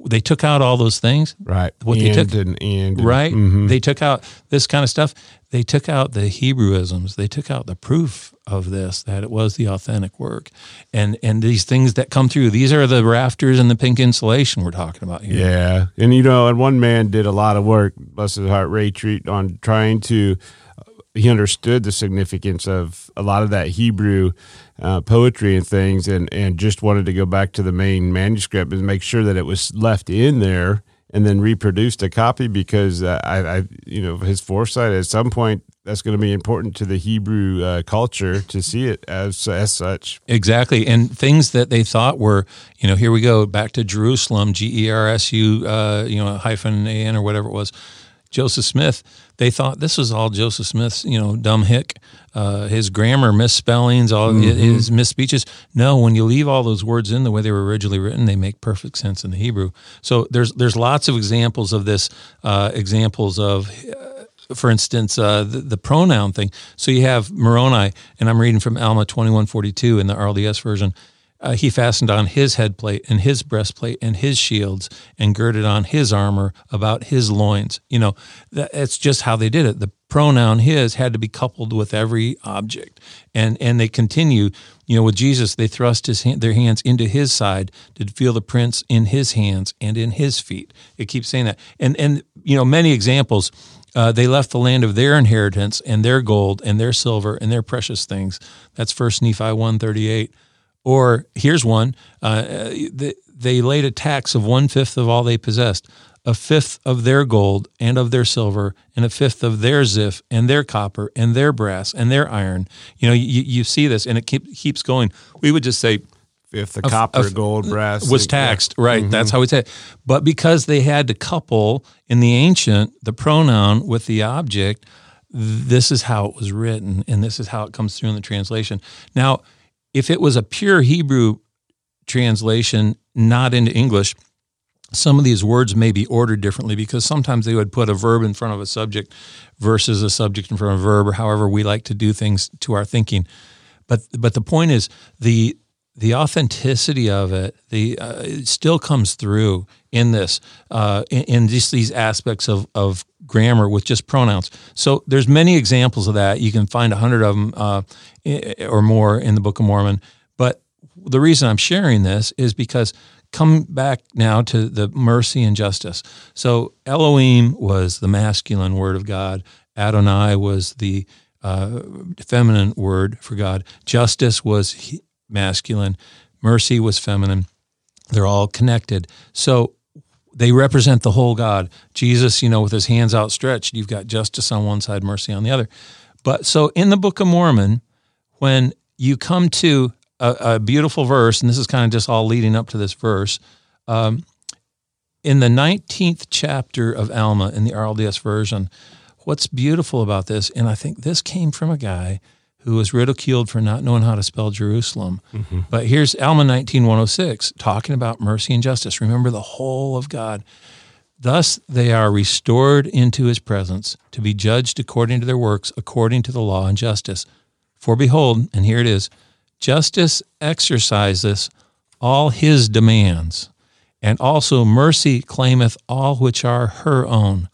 Speaker 1: They took out all those things,
Speaker 2: right.
Speaker 1: what they took-
Speaker 2: and, and, and-
Speaker 1: right?
Speaker 2: mhm.
Speaker 1: They took out this kind of stuff. They took out the Hebrewisms. They took out the proof of this that it was the authentic work, and and these things that come through. These are the rafters and the pink insulation we're talking about here.
Speaker 2: Yeah, and you know, and one man did a lot of work, bless his heart, Ray Treat, on trying to. He understood the significance of a lot of that Hebrew uh, poetry and things, and and just wanted to go back to the main manuscript and make sure that it was left in there, and then reproduced a copy because uh, I, I, you know, his foresight at some point that's going to be important to the Hebrew uh, culture to see it as as such.
Speaker 1: Exactly. And things that they thought were, you know, here we go back to Jerusalem, G E R S U, uh, you know, hyphen A N or whatever it was. Joseph Smith, they thought this was all Joseph Smith's, you know, dumb hick, uh, his grammar, misspellings, all his misspeeches. No, when you leave all those words in the way they were originally written, they make perfect sense in the Hebrew. So there's there's lots of examples of this, uh, examples of for instance, uh, the, the pronoun thing. So you have Moroni, and I'm reading from Alma 2142 in the RLDS version. Uh, he fastened on his headplate and his breastplate and his shields and girded on his armor about his loins. You know, that, that's just how they did it. The pronoun his had to be coupled with every object. And and they continue, you know, with Jesus, they thrust his hand, their hands into his side to feel the prints in his hands and in his feet. It keeps saying that. And and you know, many examples uh, they left the land of their inheritance and their gold and their silver and their precious things. That's First Nephi one thirty eight. Or here's one: uh, they, they laid a tax of one fifth of all they possessed, a fifth of their gold and of their silver, and a fifth of their ziff and their copper and their brass and their iron. You know, you, you see this, and it keep, keeps going. We would just say
Speaker 2: If the copper,
Speaker 1: of-
Speaker 2: gold, brass
Speaker 1: was
Speaker 2: yeah.
Speaker 1: taxed, right? That's how we say it. But because they had to couple in the ancient the pronoun with the object, this is how it was written, and this is how it comes through in the translation. Now, if it was a pure Hebrew translation, not into English, some of these words may be ordered differently because sometimes they would put a verb in front of a subject versus a subject in front of a verb, or however we like to do things to our thinking. But but the point is the the authenticity of it, the uh, it still comes through in this, uh, in, in just these aspects of of grammar with just pronouns. So there's many examples of that. You can find a hundred of them uh, or more in the Book of Mormon. But the reason I'm sharing this is because come back now to the mercy and justice. So Elohim was the masculine word of God. Adonai was the uh, feminine word for God. Justice was masculine. Mercy was feminine. They're all connected. So they represent the whole God. Jesus, you know, with his hands outstretched, you've got justice on one side, mercy on the other. But so in the Book of Mormon, when you come to a, a beautiful verse, and this is kind of just all leading up to this verse, um, in the 19th chapter of Alma in the RLDS version, what's beautiful about this, and I think this came from a guy who was ridiculed for not knowing how to spell Jerusalem. Mm-hmm. But here's Alma 19106 talking about mercy and justice. Remember the whole of God. Thus they are restored into his presence to be judged according to their works, according to the law and justice. For behold, and here it is justice exerciseth all his demands, and also mercy claimeth all which are her own.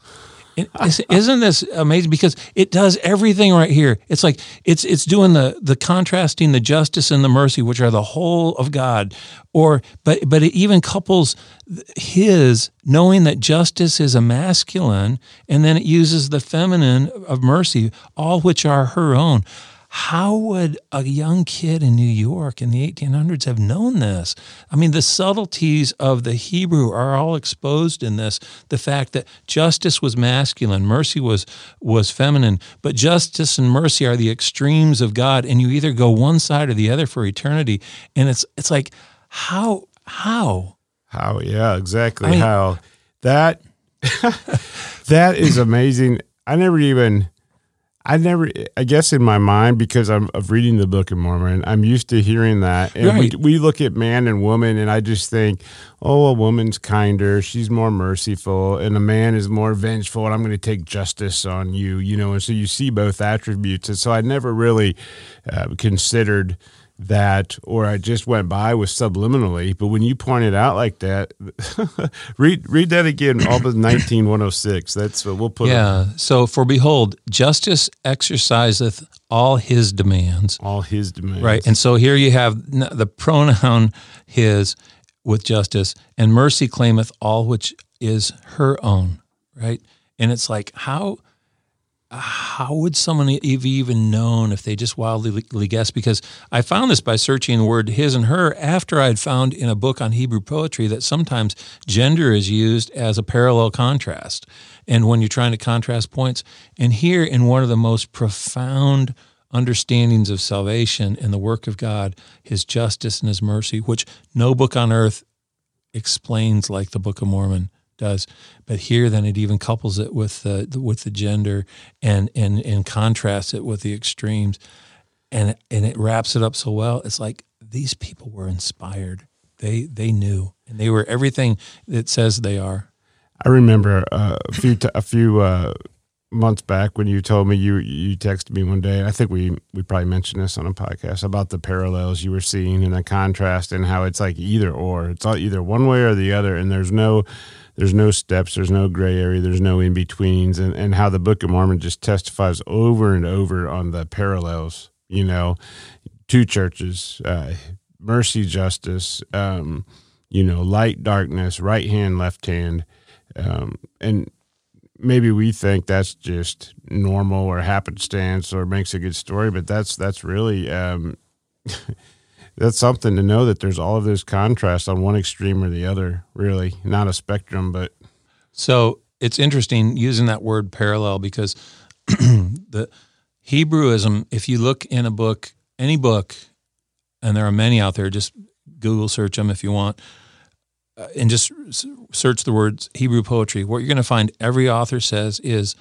Speaker 1: Isn't this amazing? Because it does everything right here. It's like it's it's doing the the contrasting the justice and the mercy, which are the whole of God. Or but but it even couples His knowing that justice is a masculine, and then it uses the feminine of mercy, all which are her own. How would a young kid in New York in the 1800s have known this? I mean, the subtleties of the Hebrew are all exposed in this. The fact that justice was masculine, mercy was was feminine, but justice and mercy are the extremes of God, and you either go one side or the other for eternity. And it's it's like how how
Speaker 2: how yeah exactly I mean, how that (laughs) that is amazing. I never even I never, I guess in my mind, because I'm of reading the Book of Mormon, I'm used to hearing that. And right. we, we look at man and woman, and I just think, oh, a woman's kinder, she's more merciful, and a man is more vengeful, and I'm going to take justice on you, you know. And so you see both attributes. And so I never really uh, considered that or I just went by with subliminally. But when you point it out like that, (laughs) read read that again, all the (coughs) nineteen one oh six. That's what we'll put.
Speaker 1: Yeah. So for behold, justice exerciseth all his demands.
Speaker 2: All his demands.
Speaker 1: Right. And so here you have the pronoun his with justice, and mercy claimeth all which is her own. Right. And it's like how how would someone have even known if they just wildly guessed? Because I found this by searching the word his and her after I'd found in a book on Hebrew poetry that sometimes gender is used as a parallel contrast. And when you're trying to contrast points, and here in one of the most profound understandings of salvation and the work of God, his justice and his mercy, which no book on earth explains like the Book of Mormon does. But here, then it even couples it with the with the gender and and and contrasts it with the extremes, and and it wraps it up so well. It's like these people were inspired. They they knew, and they were everything it says they are.
Speaker 2: I remember uh, a few t- a few uh, months back when you told me you you texted me one day. I think we we probably mentioned this on a podcast about the parallels you were seeing and the contrast and how it's like either or. It's all either one way or the other, and there's no there's no steps, there's no gray area, there's no in betweens, and, and how the Book of Mormon just testifies over and over on the parallels, you know, two churches, uh, mercy, justice, um, you know, light, darkness, right hand, left hand. Um, and maybe we think that's just normal or happenstance or makes a good story, but that's, that's really, um, (laughs) that's something to know that there's all of those contrasts on one extreme or the other. Really, not a spectrum, but
Speaker 1: so it's interesting using that word parallel because (clears throat) the Hebrewism. If you look in a book, any book, and there are many out there, just Google search them if you want, uh, and just search the words Hebrew poetry. What you're going to find every author says is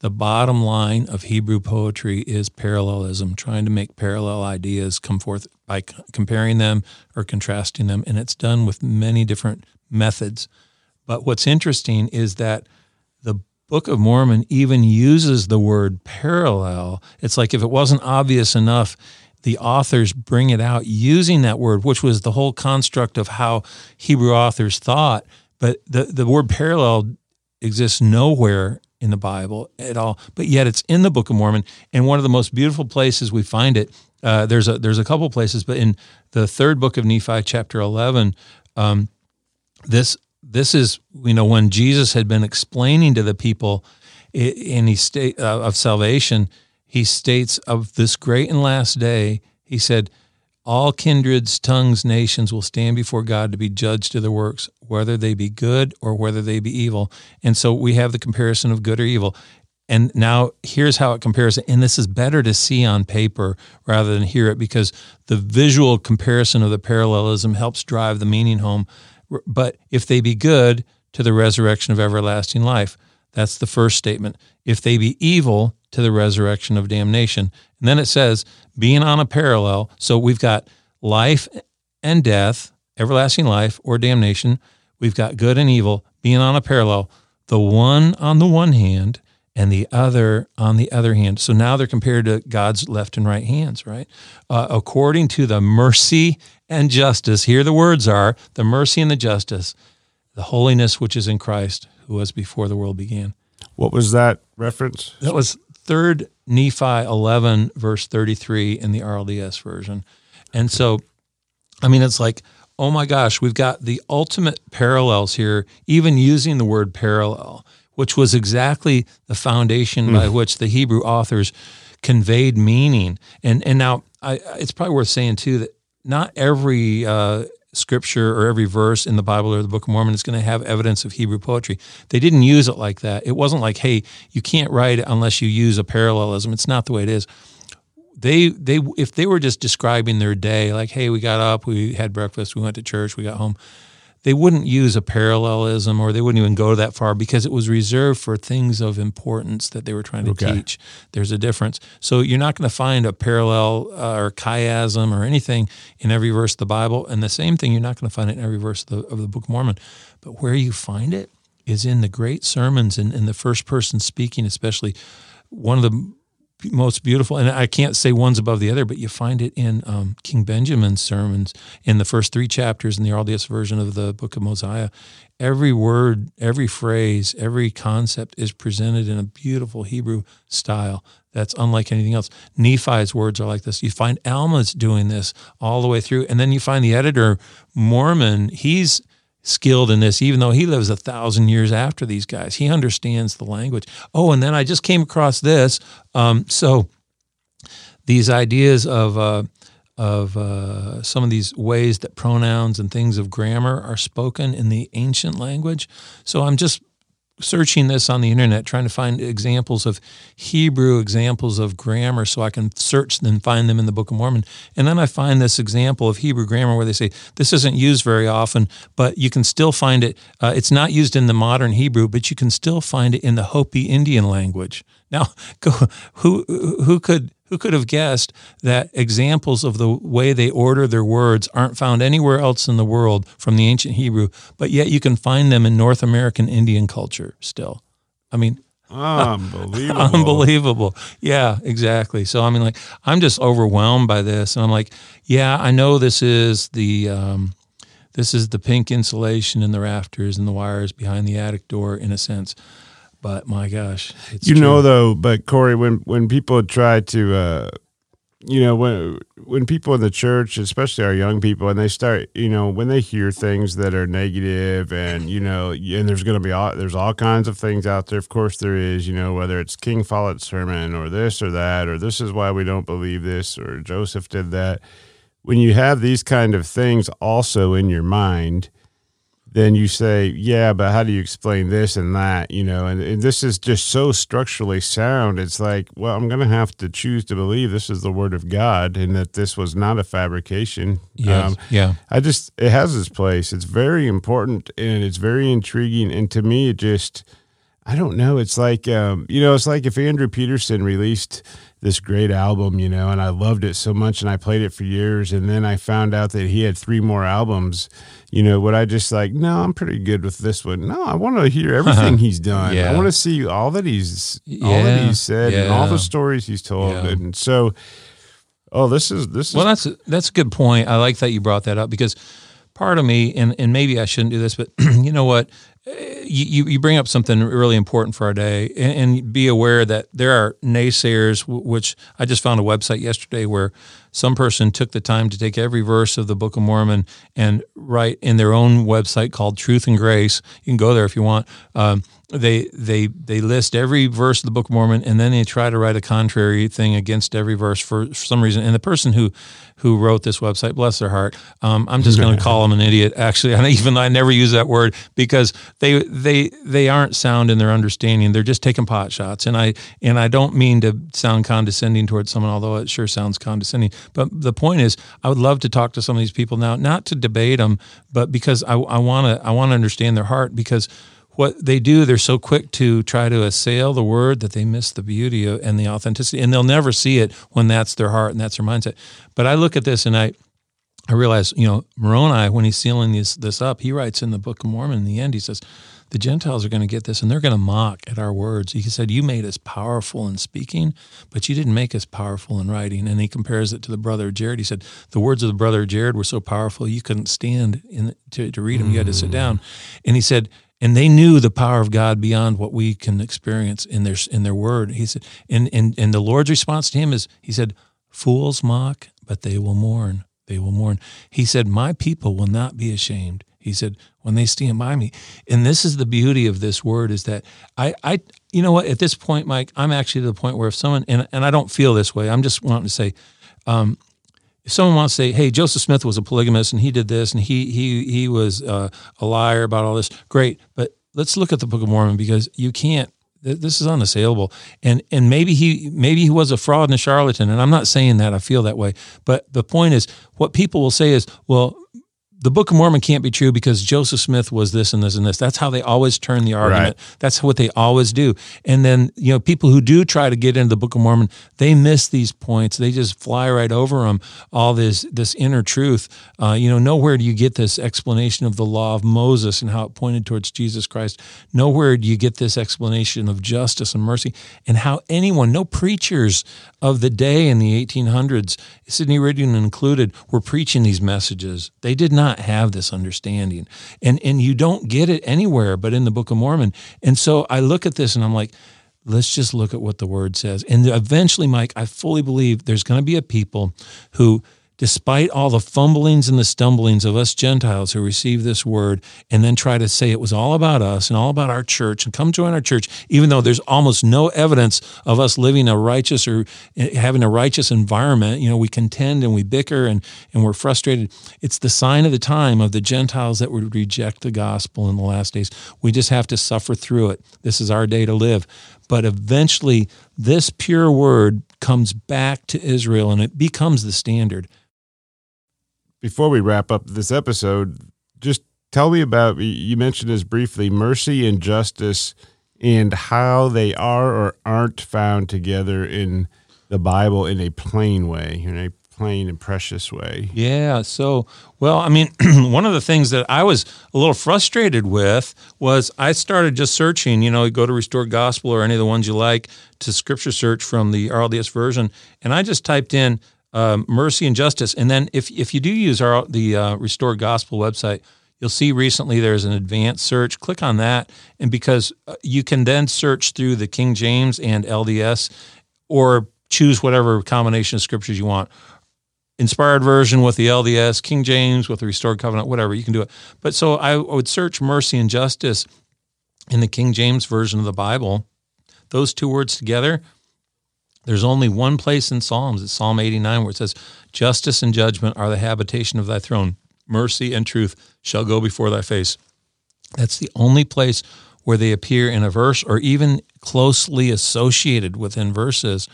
Speaker 1: the bottom line of Hebrew poetry is parallelism, trying to make parallel ideas come forth by c- comparing them or contrasting them. And it's done with many different methods. But what's interesting is that the Book of Mormon even uses the word parallel. It's like if it wasn't obvious enough, the authors bring it out using that word, which was the whole construct of how Hebrew authors thought. But the, the word parallel exists nowhere in the Bible at all, but yet it's in the Book of Mormon. And one of the most beautiful places we find it, uh, there's a there's a couple places, but in the third book of Nephi, chapter eleven, um, this this is you know when Jesus had been explaining to the people he state uh, of salvation, he states of this great and last day, he said all kindreds, tongues, nations will stand before God to be judged to their works, whether they be good or whether they be evil. And so we have the comparison of good or evil. And now here's how it compares. And this is better to see on paper rather than hear it because the visual comparison of the parallelism helps drive the meaning home. But if they be good, to the resurrection of everlasting life. That's the first statement. If they be evil, to the resurrection of damnation. And then it says, being on a parallel. So we've got life and death, everlasting life or damnation. We've got good and evil being on a parallel, the one on the one hand and the other on the other hand. So now they're compared to God's left and right hands, right? Uh, according to the mercy and justice, here the words are the mercy and the justice, the holiness which is in Christ, who was before the world began.
Speaker 2: What was that reference?
Speaker 1: That was third Nephi 11, verse 33 in the RLDS version. And so, I mean, it's like, oh my gosh, we've got the ultimate parallels here, even using the word parallel, which was exactly the foundation mm. by which the Hebrew authors conveyed meaning. And and now I, it's probably worth saying too that not every uh, scripture or every verse in the Bible or the Book of Mormon is going to have evidence of Hebrew poetry. They didn't use it like that. It wasn't like, hey, you can't write it unless you use a parallelism. It's not the way it is. They they if they were just describing their day, like, hey, we got up, we had breakfast, we went to church, we got home they wouldn't use a parallelism or they wouldn't even go that far because it was reserved for things of importance that they were trying to okay. teach. There's a difference. So you're not going to find a parallel uh, or chiasm or anything in every verse of the Bible. And the same thing, you're not going to find it in every verse of the, of the Book of Mormon. But where you find it is in the great sermons and in the first person speaking, especially. One of the most beautiful, and I can't say one's above the other, but you find it in um, King Benjamin's sermons in the first three chapters in the earliest version of the Book of Mosiah. Every word, every phrase, every concept is presented in a beautiful Hebrew style that's unlike anything else. Nephi's words are like this. You find Alma's doing this all the way through, and then you find the editor Mormon. He's skilled in this, even though he lives a thousand years after these guys. He understands the language. Oh, and then I just came across this. Um, so these ideas of uh, of uh, some of these ways that pronouns and things of grammar are spoken in the ancient language. So I'm just searching this on the internet, trying to find examples of Hebrew examples of grammar so I can search and find them in the Book of Mormon. And then I find this example of Hebrew grammar where they say this isn't used very often, but you can still find it. Uh, it's not used in the modern Hebrew, but you can still find it in the Hopi Indian language. Now, (laughs) go, who who could who could have guessed that examples of the way they order their words aren't found anywhere else in the world from the ancient Hebrew, but yet you can find them in North American Indian culture still? I mean, (laughs)
Speaker 2: unbelievable.
Speaker 1: unbelievable. Yeah, exactly. So, I mean, like, I'm just overwhelmed by this. And I'm like, yeah, I know this is the. Um, this is the pink insulation in the rafters and the wires behind the attic door, in a sense. But my gosh,
Speaker 2: you true. know though, but Corey, when when people try to, uh, you know, when when people in the church, especially our young people, and they start, you know, when they hear things that are negative, and you know, and there's going to be all there's all kinds of things out there. Of course, there is, you know, whether it's King Follett's sermon or this or that, or this is why we don't believe this, or Joseph did that. When you have these kind of things also in your mind then you say, yeah, but how do you explain this and that? You know, and, and this is just so structurally sound. It's like, well, I'm going to have to choose to believe this is the word of God and that this was not a fabrication.
Speaker 1: Yes, um, yeah.
Speaker 2: I just, it has its place. It's very important and it's very intriguing. And to me, it just, I don't know. It's like, um, you know, it's like if Andrew Peterson released this great album, you know, and I loved it so much and I played it for years. And then I found out that he had three more albums. You know, would I just like, no, I'm pretty good with this one. No, I want to hear uh-huh. everything he's done. Yeah. I want to see all that he's, all yeah. that he's said yeah. and all the stories he's told. And so, oh, this is, this is.
Speaker 1: Well, that's, a, that's a good point. I like that you brought that up because part of me, and, and maybe I shouldn't do this, but (clears throat) you know what? you, you bring up something really important for our day and, and, be aware that there are naysayers which i just found a website yesterday where some person took the time to take every verse of the book of mormon and write in their own website called truth and grace. You can go there if you want. Um, they they they list every verse of the Book of Mormon, and then they try to write a contrary thing against every verse for, for some reason. And the person who who wrote this website, bless their heart, um, I'm just going (laughs) to call them an idiot. Actually, and even though I never use that word because they they they aren't sound in their understanding. They're just taking pot shots, and I and I don't mean to sound condescending towards someone, although it sure sounds condescending. But the point is, I would love to talk to some of these people now, not to debate them, but because I want to I want to understand their heart because what they do, they're so quick to try to assail the word that they miss the beauty of, and the authenticity, and they'll never see it when that's their heart and that's their mindset. But I look at this and I, I realize, you know, Moroni, when he's sealing this this up, he writes in the Book of Mormon in the end, he says, the Gentiles are going to get this and they're going to mock at our words. He said, You made us powerful in speaking, but you didn't make us powerful in writing. And he compares it to the brother of Jared. He said, The words of the brother of Jared were so powerful you couldn't stand in, to, to read them. You had to sit mm. down. And he said, and they knew the power of God beyond what we can experience in their in their word. He said, and and and the Lord's response to him is, he said, "Fools mock, but they will mourn. They will mourn." He said, "My people will not be ashamed." He said, when they stand by me. And this is the beauty of this word is that I, I you know what, at this point, Mike, I'm actually to the point where if someone, and, and I don't feel this way, I'm just wanting to say, um, if someone wants to say, "Hey, Joseph Smith was a polygamist and he did this and he he he was uh, a liar about all this," great. But let's look at the Book of Mormon because you can't. This is unassailable, and and maybe he maybe he was a fraud and a charlatan, and I'm not saying that I feel that way. But the point is, what people will say is, well, the Book of Mormon can't be true because Joseph Smith was this and this and this. That's how they always turn the argument. Right. That's what they always do. And then, you know, people who do try to get into the Book of Mormon, they miss these points. They just fly right over them. All this this inner truth. Uh, you know, nowhere do you get this explanation of the law of Moses and how it pointed towards Jesus Christ. Nowhere do you get this explanation of justice and mercy and how anyone, no preachers of the day in the 1800s, Sidney Rigdon included, were preaching these messages. They did not have this understanding. And and you don't get it anywhere but in the Book of Mormon. And so I look at this and I'm like, let's just look at what the word says. And eventually, Mike, I fully believe there's going to be a people who despite all the fumblings and the stumblings of us Gentiles who receive this word and then try to say it was all about us and all about our church and come join our church, even though there's almost no evidence of us living a righteous or eh, having a righteous environment. You know, we contend and we bicker and, and we're frustrated. It's the sign of the time of the Gentiles that would reject the gospel in the last days. We just have to suffer through it. This is our day to live. But eventually, this pure word comes back to Israel and it becomes the standard
Speaker 2: before we wrap up this episode, just tell me about you mentioned this briefly mercy and justice and how they are or aren't found together in the Bible in a plain way, in a plain and precious way.
Speaker 1: Yeah. So, well, I mean, (clears throat) one of the things that I was a little frustrated with was I started just searching, you know, go to Restore Gospel or any of the ones you like to scripture search from the RLDS version. And I just typed in um, mercy and justice. And then if if you do use our the uh, Restored Gospel website, you'll see recently there's an advanced search. Click on that, and because uh, you can then search through the King James and LDS, or choose whatever combination of scriptures you want. Inspired version with the LDS, King James with the Restored Covenant, whatever you can do it. But so I would search mercy and justice in the King James version of the Bible. Those two words together there's only one place in Psalms, it's Psalm 89, where it says, Justice and judgment are the habitation of thy throne. Mercy and truth shall go before thy face. That's the only place where they appear in a verse or even closely associated within verses.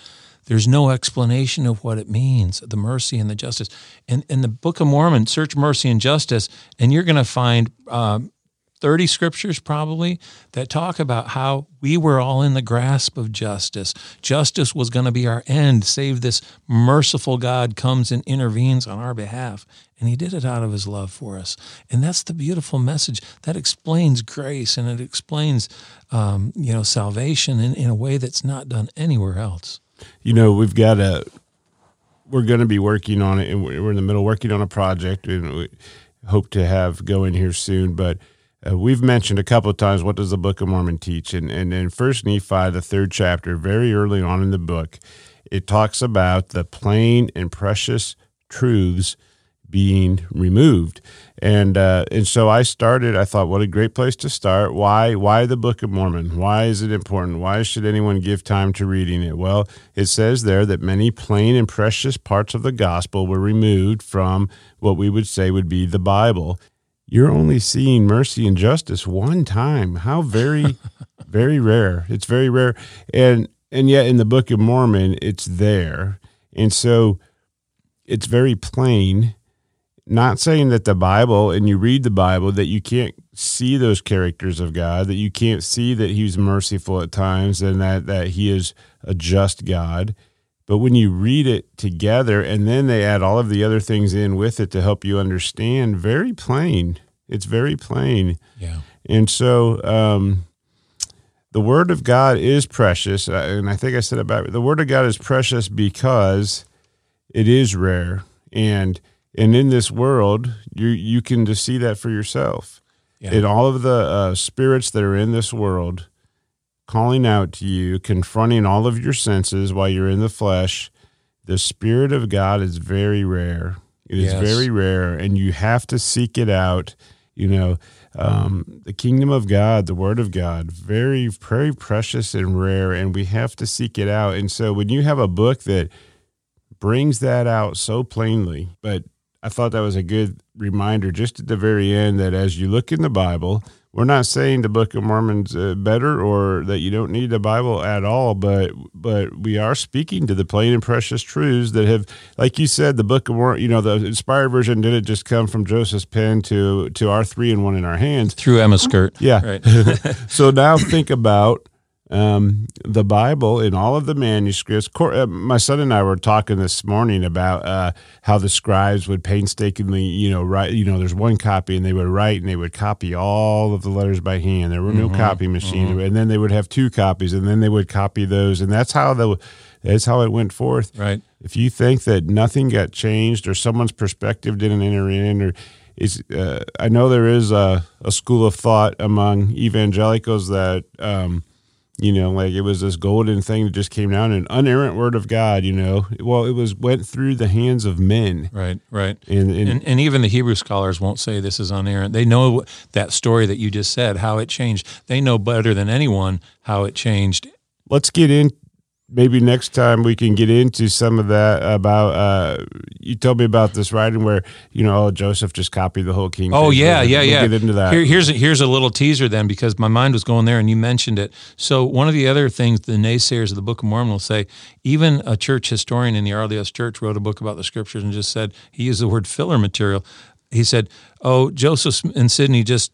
Speaker 1: There's no explanation of what it means, the mercy and the justice. In, in the Book of Mormon, search mercy and justice, and you're going to find um, 30 scriptures probably that talk about how we were all in the grasp of justice. Justice was going to be our end, save this merciful God comes and intervenes on our behalf. And he did it out of his love for us. And that's the beautiful message that explains grace and it explains, um, you know, salvation in, in a way that's not done anywhere else.
Speaker 2: You know, we've got a, we're going to be working on it and we're in the middle working on a project and we hope to have going here soon. But uh, we've mentioned a couple of times what does the Book of Mormon teach, and and in First Nephi, the third chapter, very early on in the book, it talks about the plain and precious truths being removed, and uh, and so I started. I thought, what a great place to start. Why why the Book of Mormon? Why is it important? Why should anyone give time to reading it? Well, it says there that many plain and precious parts of the gospel were removed from what we would say would be the Bible you're only seeing mercy and justice one time. How very, (laughs) very rare. It's very rare. And and yet in the Book of Mormon, it's there. And so it's very plain. Not saying that the Bible and you read the Bible that you can't see those characters of God, that you can't see that He's merciful at times and that, that He is a just God. But when you read it together and then they add all of the other things in with it to help you understand, very plain. It's very plain.
Speaker 1: Yeah.
Speaker 2: And so um, the Word of God is precious. And I think I said about the Word of God is precious because it is rare. And and in this world, you you can just see that for yourself. Yeah. In all of the uh, spirits that are in this world, calling out to you, confronting all of your senses while you're in the flesh. The Spirit of God is very rare. It is yes. very rare, and you have to seek it out You know, um, the kingdom of God, the word of God, very, very precious and rare, and we have to seek it out. And so when you have a book that brings that out so plainly, but I thought that was a good reminder just at the very end that as you look in the Bible, we're not saying the Book of Mormon's uh, better or that you don't need the Bible at all, but but we are speaking to the plain and precious truths that have, like you said, the Book of Mormon. You know, the inspired version didn't just come from Joseph's pen to to our three and one in our hands
Speaker 1: through Emma's skirt.
Speaker 2: Yeah.
Speaker 1: Right. (laughs)
Speaker 2: so now think about um, the Bible in all of the manuscripts. Uh, my son and I were talking this morning about uh, how the scribes would painstakingly, you know, write. You know, there's one copy, and they would write and they would copy all of the letters by hand. There were no copy machine, and then they would have two copies, and then they would copy those, and that's how the that's how it went forth.
Speaker 1: Right.
Speaker 2: If you think that nothing got changed or someone's perspective didn't enter in, or is uh, I know there is a, a school of thought among evangelicals that. Um, you know, like it was this golden thing that just came down, an unerrant word of God. You know, well, it was went through the hands of men,
Speaker 1: Right. Right.
Speaker 2: and, and,
Speaker 1: And, and even the Hebrew scholars won't say this is unerrant. They know that story that you just said, how it changed. They know better than anyone how it changed.
Speaker 2: let's get in. Maybe next time we can get into some of that about. Uh, you told me about this writing where you know oh, Joseph just copied the whole King.
Speaker 1: Oh yeah, yeah,
Speaker 2: We'll
Speaker 1: yeah.
Speaker 2: Get into that.
Speaker 1: Here, here's a, here's a little teaser then, because my mind was going there, and you mentioned it. So one of the other things the naysayers of the Book of Mormon will say, even a church historian in the RLDS Church wrote a book about the Scriptures and just said he used the word filler material. He said, "Oh, Joseph and Sidney just."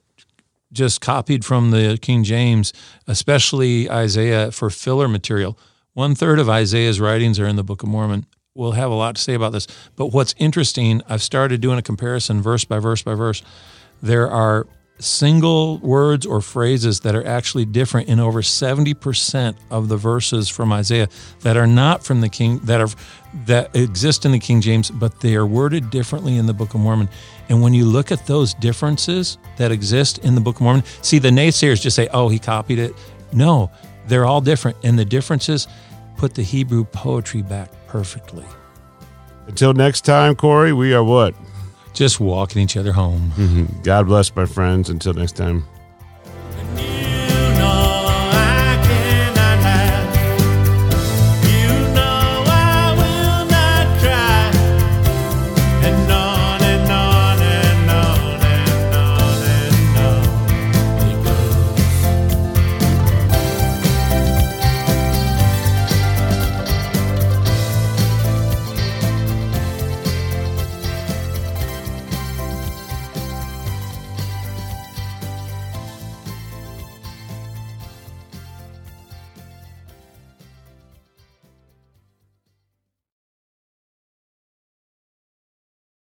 Speaker 1: Just copied from the King James, especially Isaiah for filler material. One third of Isaiah's writings are in the Book of Mormon. We'll have a lot to say about this. But what's interesting, I've started doing a comparison verse by verse by verse. There are single words or phrases that are actually different in over 70% of the verses from Isaiah that are not from the King that are that exist in the King James but they are worded differently in the Book of Mormon. And when you look at those differences that exist in the Book of Mormon, see the naysayers just say, "Oh, he copied it." No, they're all different and the differences put the Hebrew poetry back perfectly.
Speaker 2: Until next time, Corey, we are what?
Speaker 1: Just walking each other home. Mm-hmm.
Speaker 2: God bless, my friends. Until next time.